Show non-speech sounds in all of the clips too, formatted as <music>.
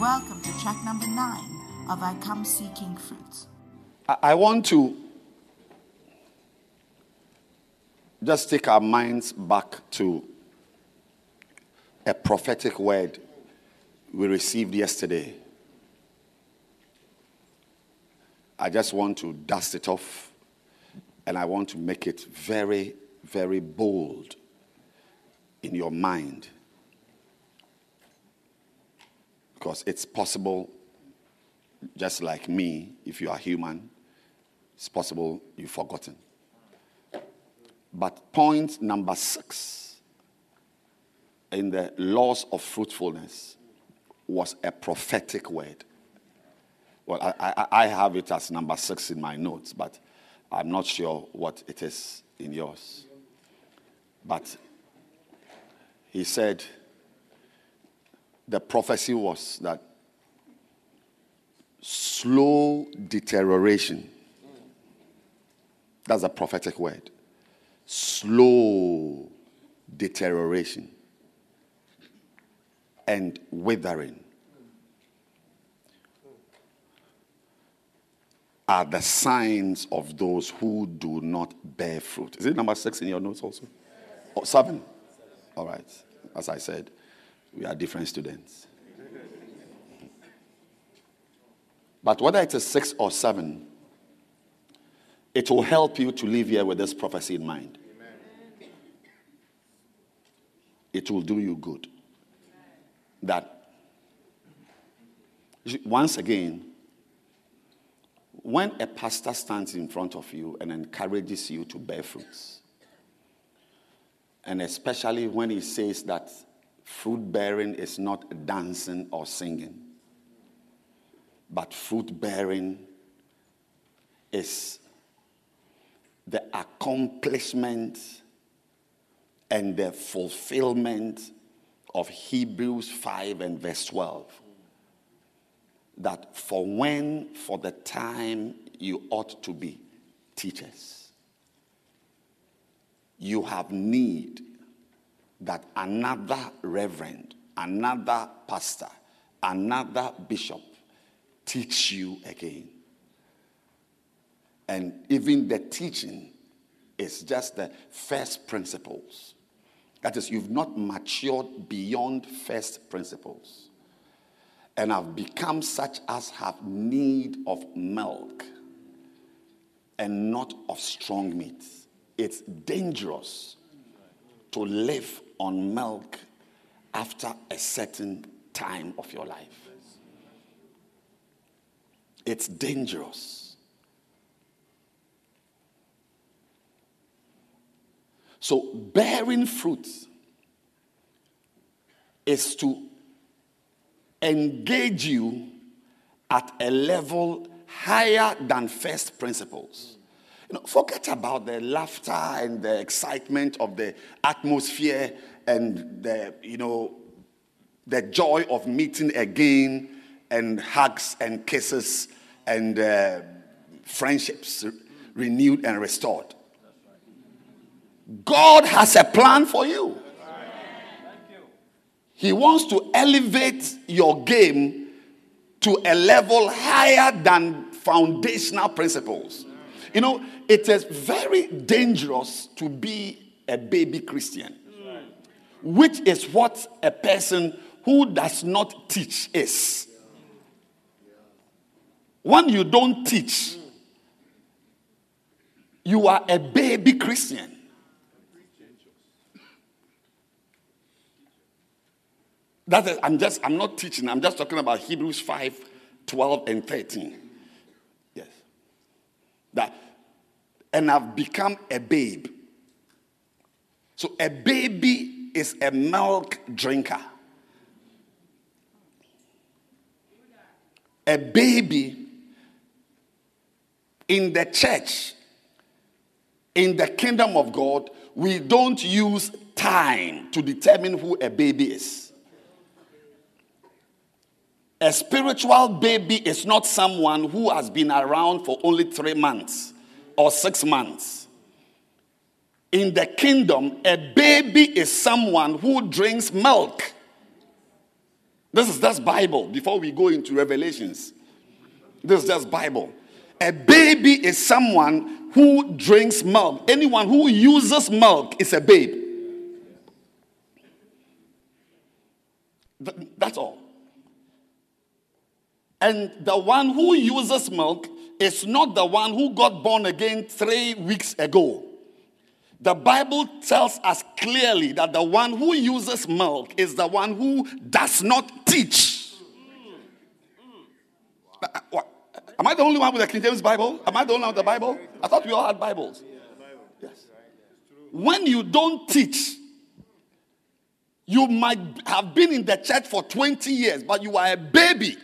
welcome to track number nine of I Come Seeking Fruit. I I want to just take our minds back to a prophetic word we received yesterday. I just want to dust it off and I want to make it very, very bold in your mind. Because it's possible, just like me, if you are human, it's possible you've forgotten. But point number six in the laws of fruitfulness was a prophetic word. Well, I, I, I have it as number six in my notes, but I'm not sure what it is in yours. But he said the prophecy was that slow deterioration. That's a prophetic word. Slow deterioration and withering are the signs of those who do not bear fruit. Is it number six in your notes also? Oh, seven. All right. As I said, we are different students. But whether it is six or seven, it will help you to live here with this prophecy in mind. It will do you good. That, once again, when a pastor stands in front of you and encourages you to bear fruits, and especially when he says that fruit bearing is not dancing or singing, but fruit bearing is the accomplishment and the fulfillment of Hebrews 5 and verse 12. That for when, for the time you ought to be teachers, you have need that another reverend, another pastor, another bishop teach you again. And even the teaching is just the first principles. That is, you've not matured beyond first principles and have become such as have need of milk and not of strong meat. It's dangerous to live on milk after a certain time of your life. It's dangerous. So, bearing fruit is to engage you at a level higher than first principles. Know, forget about the laughter and the excitement of the atmosphere and the, you know, the joy of meeting again and hugs and kisses and uh, friendships renewed and restored. God has a plan for you. He wants to elevate your game to a level higher than foundational principles. You know, it is very dangerous to be a baby Christian, which is what a person who does not teach is. When you don't teach, you are a baby Christian. That is, I'm just, I'm not teaching, I'm just talking about Hebrews 5, 12, and 13. Yes. That, and I've become a babe. So a baby is a milk drinker. A baby in the church, in the kingdom of God, we don't use time to determine who a baby is. A spiritual baby is not someone who has been around for only three months or six months. In the kingdom, a baby is someone who drinks milk This is just Bible before we go into Revelations. This is just Bible. A baby is someone who drinks milk. Anyone who uses milk is a babe. That's all. And the one who uses milk is not the one who got born again three weeks ago. The Bible tells us clearly that the one who uses milk is the one who does not teach. Uh, uh, what? Am I the only one with the King James Bible? Am I the only one with the Bible? I thought we all had Bibles. Yes. When you don't teach, you might have been in the church for 20 years, but you are a baby.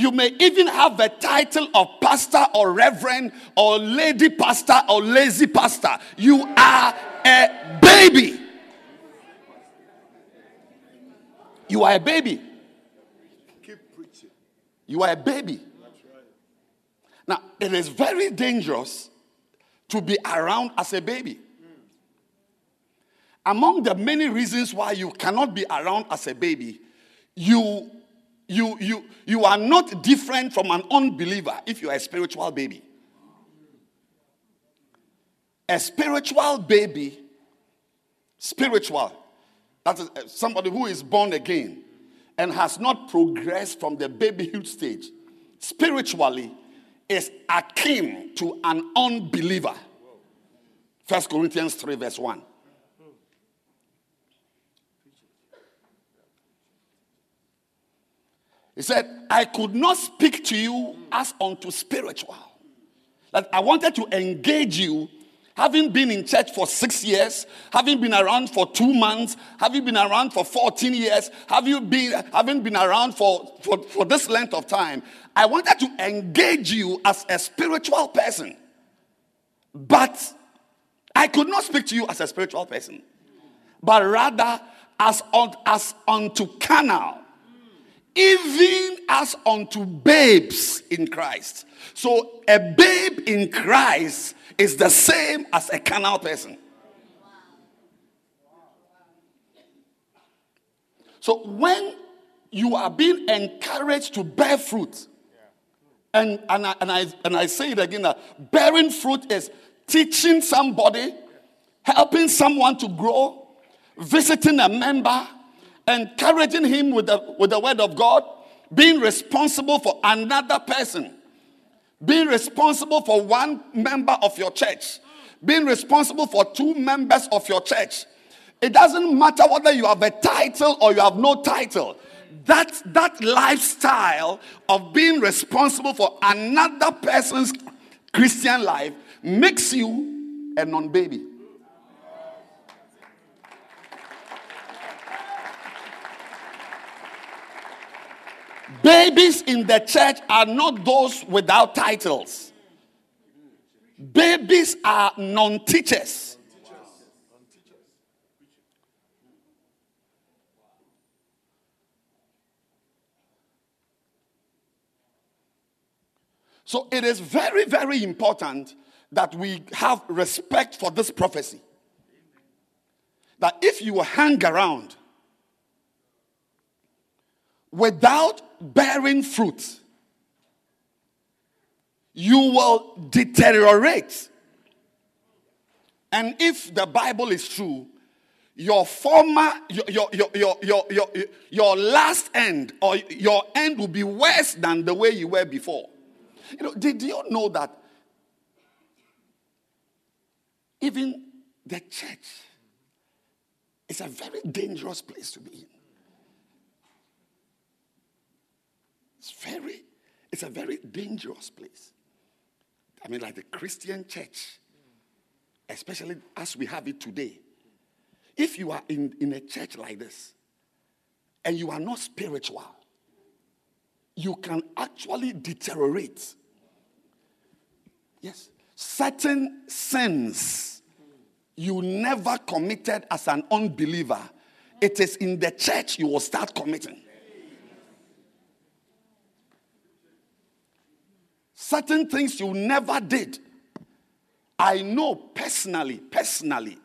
You may even have the title of pastor or reverend or lady pastor or lazy pastor. You are a baby. You are a baby. Keep preaching. You are a baby. Now, it is very dangerous to be around as a baby. Among the many reasons why you cannot be around as a baby, you you, you, you are not different from an unbeliever if you are a spiritual baby. A spiritual baby, spiritual, that is uh, somebody who is born again and has not progressed from the babyhood stage, spiritually is akin to an unbeliever. First Corinthians 3, verse 1. He said, I could not speak to you as unto spiritual. That I wanted to engage you, having been in church for six years, having been around for two months, having been around for 14 years, have you been, having been around for, for, for this length of time. I wanted to engage you as a spiritual person. But I could not speak to you as a spiritual person, but rather as, as unto carnal even as unto babes in Christ. So a babe in Christ is the same as a carnal person. So when you are being encouraged to bear fruit, and, and, I, and, I, and I say it again that bearing fruit is teaching somebody, helping someone to grow, visiting a member, encouraging him with the, with the word of God, being responsible for another person, being responsible for one member of your church, being responsible for two members of your church. It doesn't matter whether you have a title or you have no title. That, that lifestyle of being responsible for another person's Christian life makes you a non baby. Babies in the church are not those without titles. Babies are non teachers. So it is very, very important that we have respect for this prophecy. That if you hang around without bearing fruit, you will deteriorate. And if the Bible is true, your former, your, your, your, your, your, your, last end or your end will be worse than the way you were before. You know, did you know that even the church is a very dangerous place to be in? It's very, it's a very dangerous place. I mean, like the Christian church, especially as we have it today. If you are in, in a church like this and you are not spiritual, you can actually deteriorate. Yes. Certain sins you never committed as an unbeliever, it is in the church you will start committing. Certain things you never did. I know personally, personally,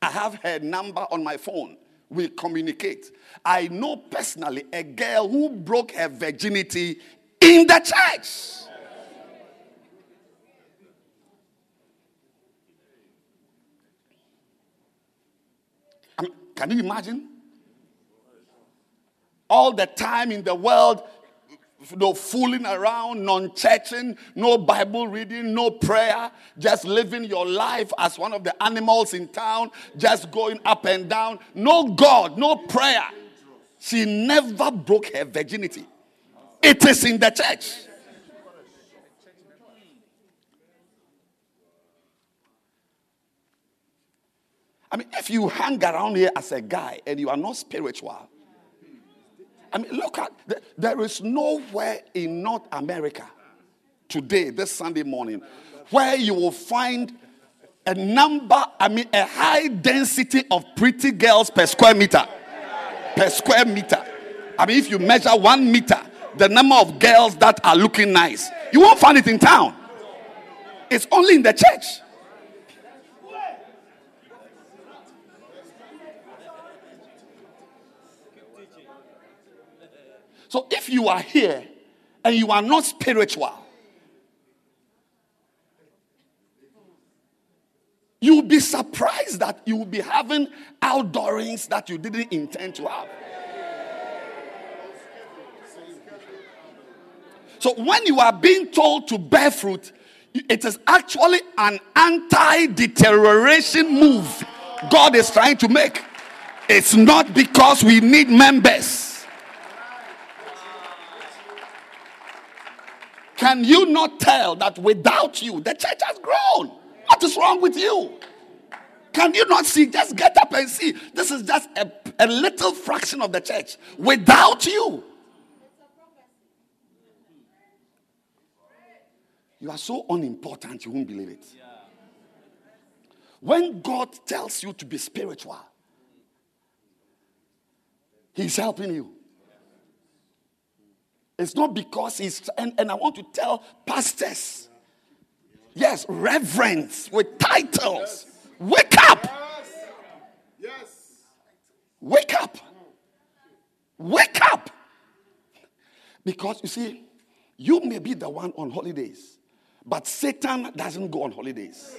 I have her number on my phone. we communicate. I know personally a girl who broke her virginity in the church. Can you imagine? All the time in the world, no fooling around, non churching, no Bible reading, no prayer, just living your life as one of the animals in town, just going up and down. No God, no prayer. She never broke her virginity. It is in the church. I mean, if you hang around here as a guy and you are not spiritual, I mean, look at there is nowhere in North America today, this Sunday morning, where you will find a number, I mean, a high density of pretty girls per square meter. Per square meter. I mean, if you measure one meter, the number of girls that are looking nice, you won't find it in town. It's only in the church. So if you are here and you are not spiritual, you'll be surprised that you will be having outdoorings that you didn't intend to have. So when you are being told to bear fruit, it is actually an anti deterioration move God is trying to make. It's not because we need members. Can you not tell that without you, the church has grown? What is wrong with you? Can you not see? Just get up and see. This is just a, a little fraction of the church without you. You are so unimportant, you won't believe it. When God tells you to be spiritual, He's helping you. It's not because he's, and, and I want to tell pastors, yes, reverends with titles, wake up. Yes. Wake up. Wake up. Because you see, you may be the one on holidays, but Satan doesn't go on holidays.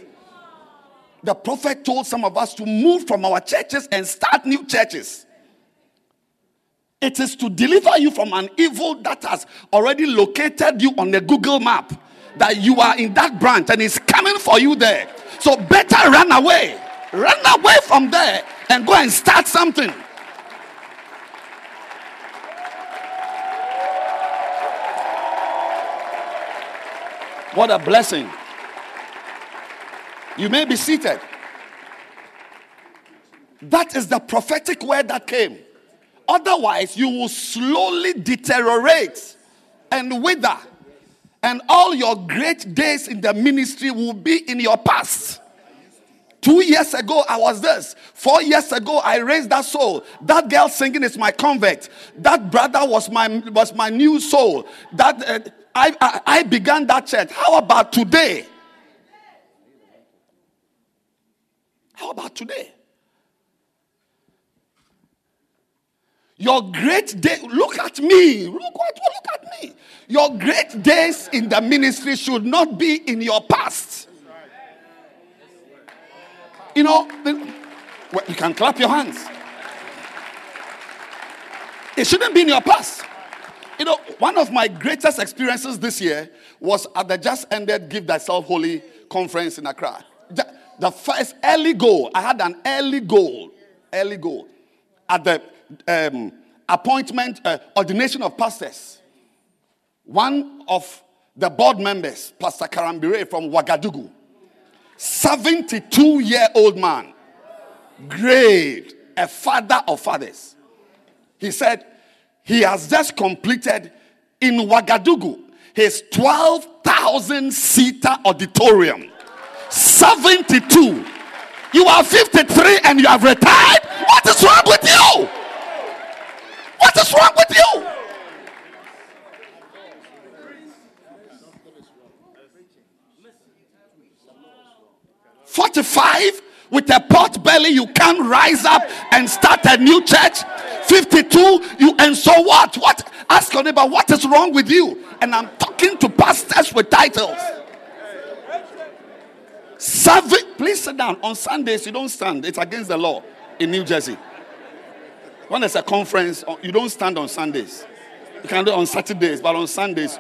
The prophet told some of us to move from our churches and start new churches. It is to deliver you from an evil that has already located you on the Google map. That you are in that branch and it's coming for you there. So better run away. Run away from there and go and start something. What a blessing. You may be seated. That is the prophetic word that came. Otherwise, you will slowly deteriorate and wither. And all your great days in the ministry will be in your past. Two years ago, I was this. Four years ago, I raised that soul. That girl singing is my convert. That brother was my was my new soul. That uh, I, I I began that church. How about today? How about today? Your great day, look at me. Look, what, look at me. Your great days in the ministry should not be in your past. You know, well, you can clap your hands. It shouldn't be in your past. You know, one of my greatest experiences this year was at the just ended Give Thyself Wholly conference in Accra. The, the first early goal, I had an early goal, early goal at the um, appointment, uh, ordination of pastors. One of the board members, Pastor Karambire from Ouagadougou, 72 year old man, great, a father of fathers. He said he has just completed in Ouagadougou his 12,000 seater auditorium. 72. You are 53 and you have retired. What is wrong with you? What is wrong with you? Forty-five, With a pot belly, you can't rise up and start a new church. 52, you and so what? What? Ask your neighbor, what is wrong with you? And I'm talking to pastors with titles. Seven, please sit down. On Sundays, you don't stand. It's against the law in New Jersey. When there's a conference, you don't stand on Sundays. You can do it on Saturdays, but on Sundays,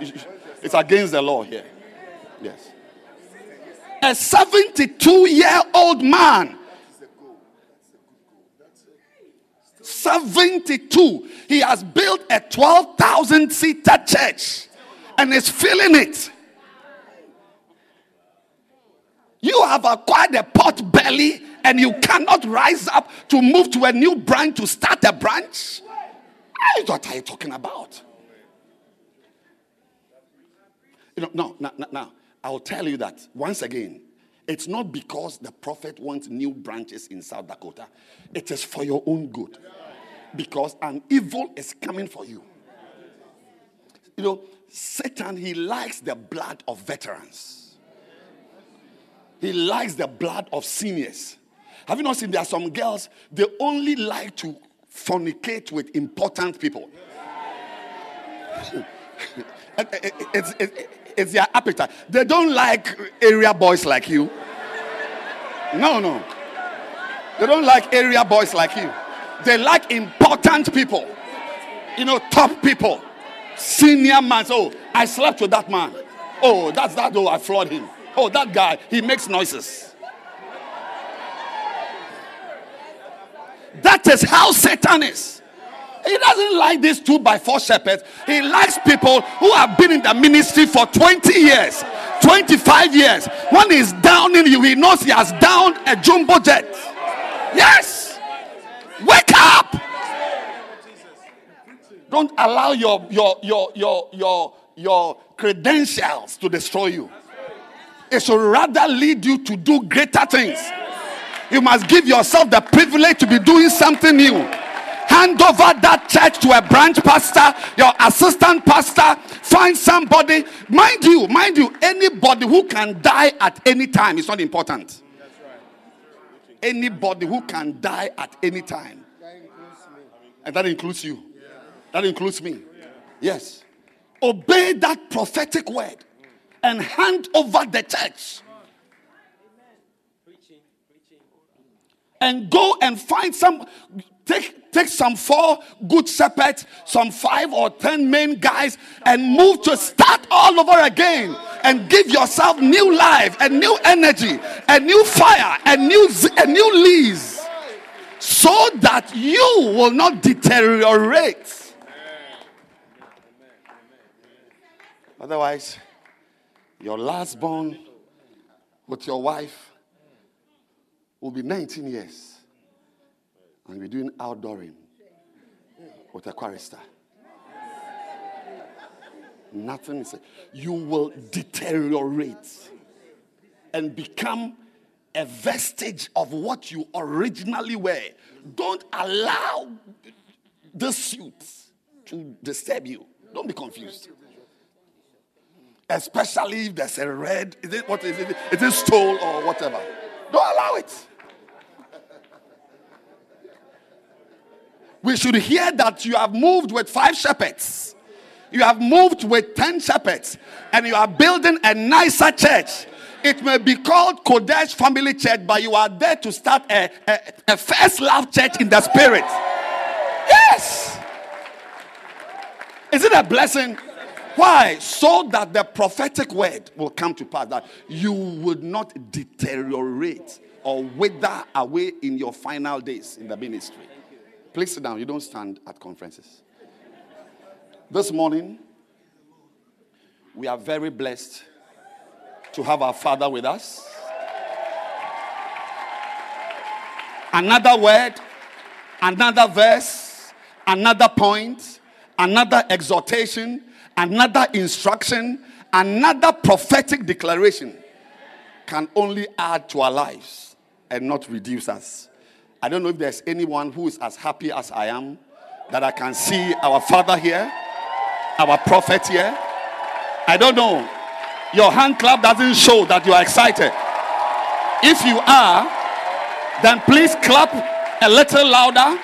it's against the law here. Yes. A 72 year old man. 72. He has built a 12,000 seater church and is filling it. You have acquired a pot belly and you cannot rise up to move to a new branch to start a branch. What are you talking about? You know, no, no, no, no. I'll tell you that once again, it's not because the prophet wants new branches in South Dakota, it is for your own good. Because an evil is coming for you. You know, Satan, he likes the blood of veterans, he likes the blood of seniors. Have you not seen there are some girls, they only like to fornicate with important people? <laughs> Eh, eh, it's, it's, it's their appetite. They don't like area boys like you. No, no. They don't like area boys like you. They like important people. You know, top people. Senior man. Oh, I slept with that man. Oh, that's that. Oh, I floored him. Oh, that guy, he makes noises. That is how Satan is. He doesn't like these two by four shepherds. He likes people who have been in the ministry for 20 years, 25 years. When he's downing you, he knows he has downed a jumbo jet. Yes. Wake up. Don't allow your your your your your your credentials to destroy you. It should rather lead you to do greater things. You must give yourself the privilege to be doing something new. Hand over that church to a branch pastor, your assistant pastor. Find somebody. Mind you, mind you, anybody who can die at any time is not important. Anybody who can die at any time. And that includes you. That includes me. Yes. Obey that prophetic word and hand over the church. And go and find some Take, take some four good shepherds, some five or ten main guys, and move to start all over again. And give yourself new life, and new energy, a new fire, a new a new lease, so that you will not deteriorate. Otherwise, your last born with your wife will be 19 years and we're doing outdooring with a chorister. Nothing is. You will deteriorate and become a vestige of what you originally were. Don't allow the suits to disturb you. Don't be confused. Especially if there's a red, is it what is it? Is it stole or whatever? Don't allow it. We should hear that you have moved with five shepherds, you have moved with 10 shepherds, and you are building a nicer church. It may be called Qodesh Family Church, but you are there to start a, a, a first love church in the spirit. Yes. Is it a blessing? Why? So that the prophetic word will come to pass, that you would not deteriorate or wither away in your final days in the ministry. Please sit down. You don't stand at conferences. This morning, we are very blessed to have our Father with us. Another word, another verse, another point, another exhortation, another instruction, another prophetic declaration can only add to our lives and not reduce us. I don't know if there's anyone who is as happy as I am that I can see our father here, our prophet here. I don't know. Your hand clap doesn't show that you are excited. If you are, then please clap a little louder,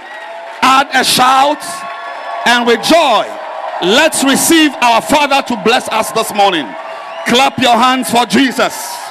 add a shout, and with joy, let's receive our Father to bless us this morning. Clap your hands for Jesus.